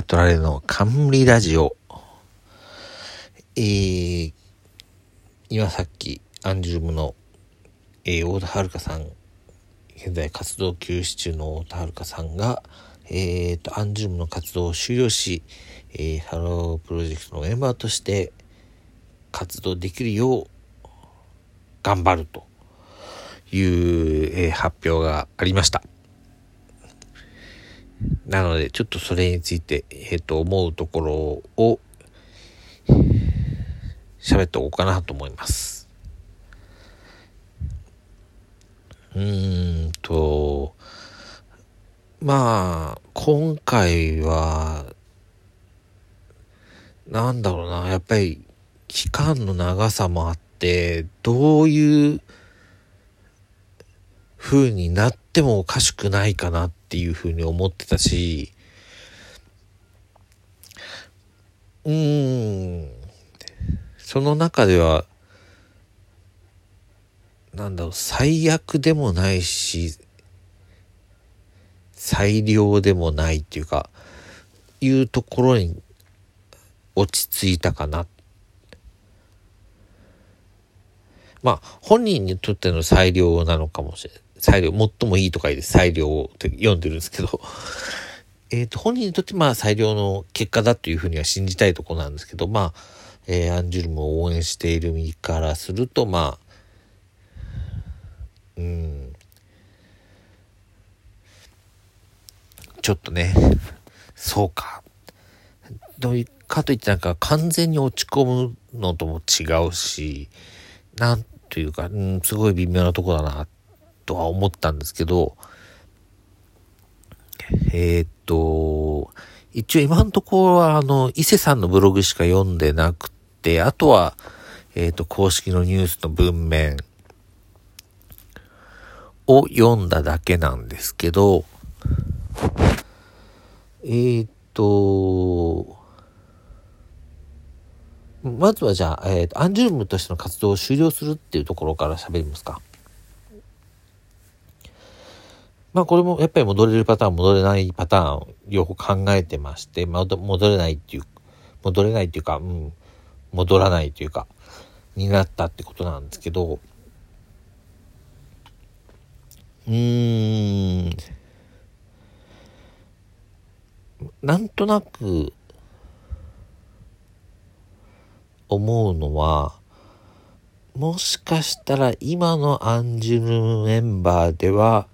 ャトラレの冠ラジオ。えー、今さっきアンジュルムの、えー、太田遙香さん、現在活動休止中の太田遙香さんが、えーと、アンジュルムの活動を終了し、えー、ハロープロジェクトのメンバーとして活動できるよう頑張るという、えー、発表がありました。なので、ちょっとそれについて、えっ、ー、と、思うところを喋っておこうかなと思います。うーんと、まあ、今回は、なんだろうな、やっぱり期間の長さもあって、どういう風になってもおかしくないかなっていう風に思ってたし、うーん、その中では、なんだろう、最悪でもないし、最良でもないっていうか、いうところに落ち着いたかな。まあ、本人にとっての最良なのかもしれない。裁量、最もいいと書いて裁量って読んでるんですけど、えっ、と、本人にとってまあ裁量の結果だというふうには信じたいとこなんですけど、まあ、えー、アンジュルムを応援している身からすると、まあ、うん、ちょっとね、そうか。どういうかといってなんか完全に落ち込むのとも違うし、なんというか、うん、すごい微妙なとこだなってとは思ったんですけど、えー、っと、一応今のところはあの、伊勢さんのブログしか読んでなくて、あとは、えー、っと、公式のニュースの文面を読んだだけなんですけど、えー、っと、まずはじゃあ、えー、アンジュルムとしての活動を終了するっていうところから喋りますか。まあこれもやっぱり戻れるパターン、戻れないパターン、両方考えてまして、まあ、戻れないっていう、戻れないっていうか、うん、戻らないというか、になったってことなんですけど、うーん、なんとなく、思うのは、もしかしたら今のアンジュルムメンバーでは、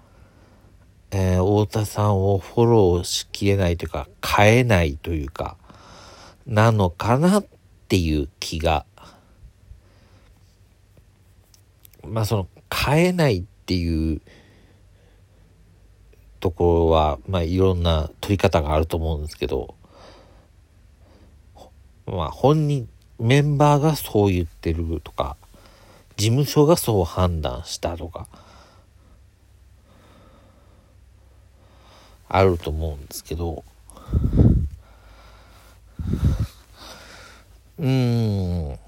えー、太田さんをフォローしきれないというか、変えないというか、なのかなっていう気が。まあその、変えないっていうところは、まあいろんな取り方があると思うんですけど、まあ本人、メンバーがそう言ってるとか、事務所がそう判断したとか、あると思うんですけど、うーん、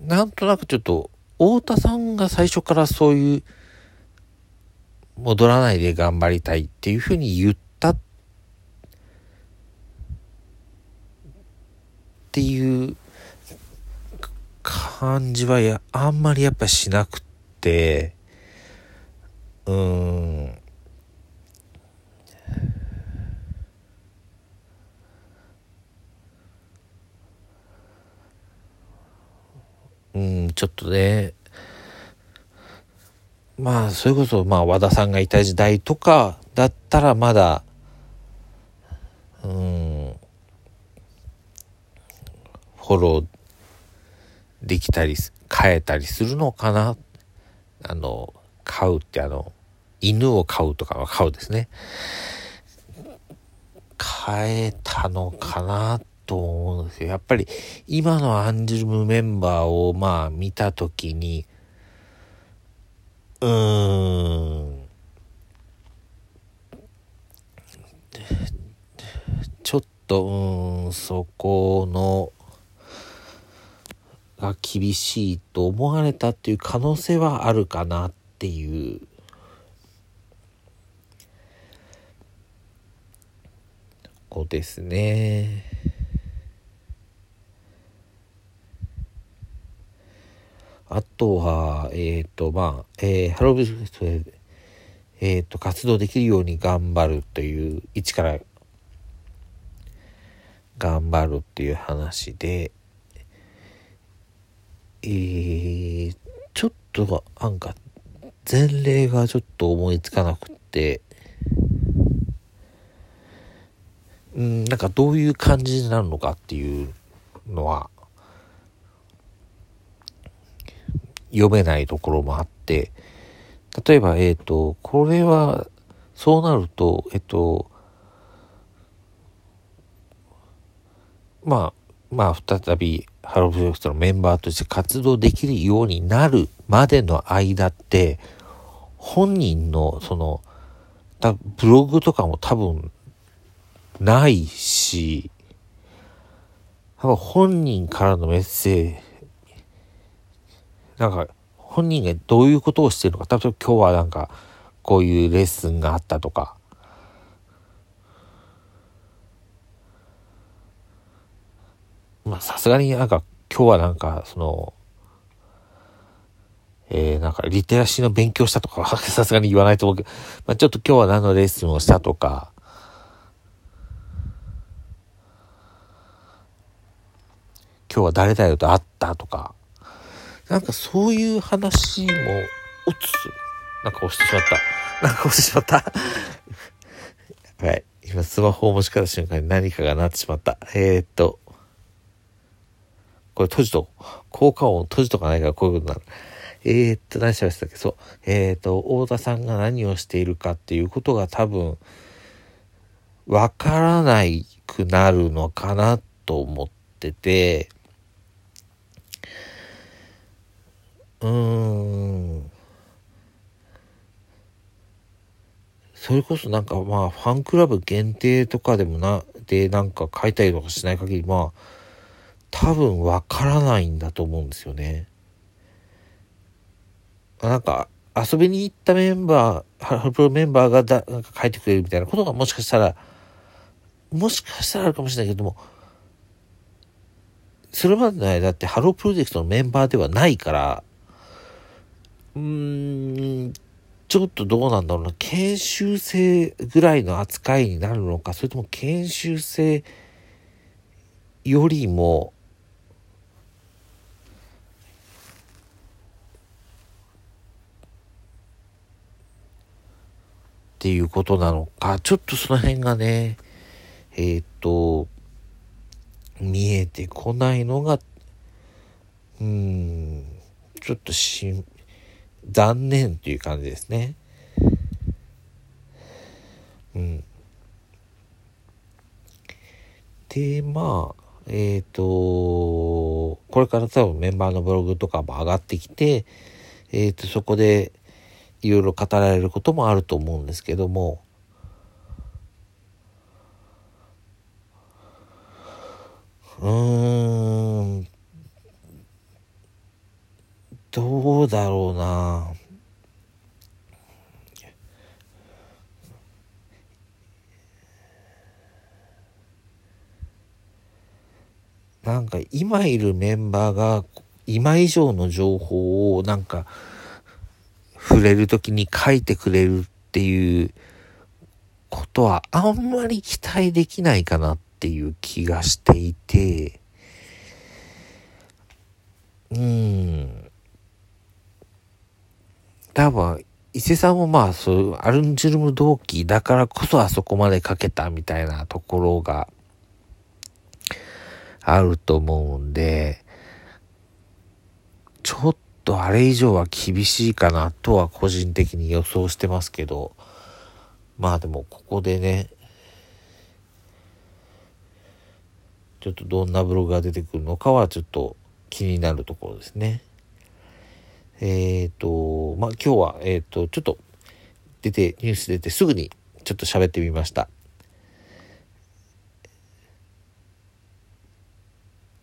なんとなくちょっと、太田さんが最初からそういう、戻らないで頑張りたいっていうふうに言ったっていう感じはや、あんまりやっぱしなくて、うーん、うん、ちょっとね、まあ、それこそ、まあ、和田さんがいた時代とかだったらまだ、うん、フォローできたり、変えたりするのかな。あの、飼うってあの、犬を飼うとかは飼うですね。変えたのかなと思うんですよ。やっぱり今のアンジュルムメンバーをまあ見たときに、うーん、ちょっと、うん、そこの、が厳しいと思われたっていう可能性はあるかなっていうそうですね。あとは、えっ、ー、と、まあ、えー、ハロービジネスで、えっ、ー、と、活動できるように頑張るという位置から頑張るっていう話で、えー、ちょっと、なんか、前例がちょっと思いつかなくって、うん、なんかどういう感じになるのかっていうのは、読めないところもあって、例えば、えっ、ー、と、これは、そうなると、えっ、と、まあ、まあ、再び、ハロープロジェクトのメンバーとして活動できるようになるまでの間って、本人の、その、ブログとかも多分、ないし、多分本人からのメッセージ、なんか、本人がどういうことをしてるのか、例えば今日はなんか、こういうレッスンがあったとか、まあさすがになんか今日はなんかその、えー、なんかリテラシーの勉強したとか さすがに言わないと思うけど、まあちょっと今日は何のレッスンをしたとか、今日は誰々と会ったとか、なんかそういう話も、おつ、なんか押してしまった。なんか押してしまった？はい。今スマホを持ち帰った瞬間に何かがなってしまった。えー、っと、これ閉じと、効果音閉じとかないからこういうことになる。えー、っと、何しましたっけ？そう。えー、っと、太田さんが何をしているかっていうことが多分、わからないくなるのかなと思ってて、うん。それこそなんかまあファンクラブ限定とかでもな、でなんか書いたりとかしない限りまあ多分わからないんだと思うんですよね。なんか遊びに行ったメンバー、ハロプロメンバーがだなんか書いてくれるみたいなことがもしかしたら、もしかしたらあるかもしれないけども、それまでの間ってハロープロジェクトのメンバーではないから、うん、ちょっとどうなんだろうな。研修生ぐらいの扱いになるのか、それとも研修生よりも、っていうことなのか、ちょっとその辺がね、えー、っと、見えてこないのが、うん、ちょっとし残念っていう感じですね。うん。で、まあ、えっ、ー、と、これから多分メンバーのブログとかも上がってきて、えっ、ー、と、そこでいろいろ語られることもあると思うんですけども、うーん、どうだろうななんか今いるメンバーが今以上の情報をなんか触れる時に書いてくれるっていうことはあんまり期待できないかなっていう気がしていて、うん。多分、伊勢さんもまあ、そういう、アルンジュルム同期だからこそあそこまで書けたみたいなところがあると思うんで、ちょっとあれ以上は厳しいかなとは個人的に予想してますけど、まあでもここでね、ちょっとどんなブログが出てくるのかはちょっと気になるところですね。えっ、ー、と、まあ、今日は、えっ、ー、と、ちょっと出て、ニュース出てすぐにちょっと喋ってみました。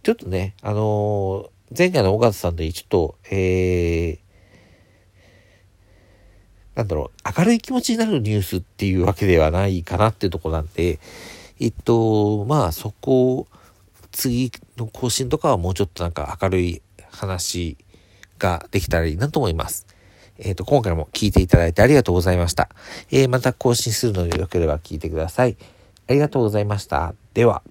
ちょっとね、あのー、前回の尾形さんでちょっと、えー、なんだろう、明るい気持ちになるニュースっていうわけではないかなっていうとこなんで、ええっと、まあそこ、次の更新とかはもうちょっとなんか明るい話ができたらいいなと思います。えっ、と、今回も聞いていただいてありがとうございました。えー、また更新するのでよければ聞いてください。ありがとうございました。では。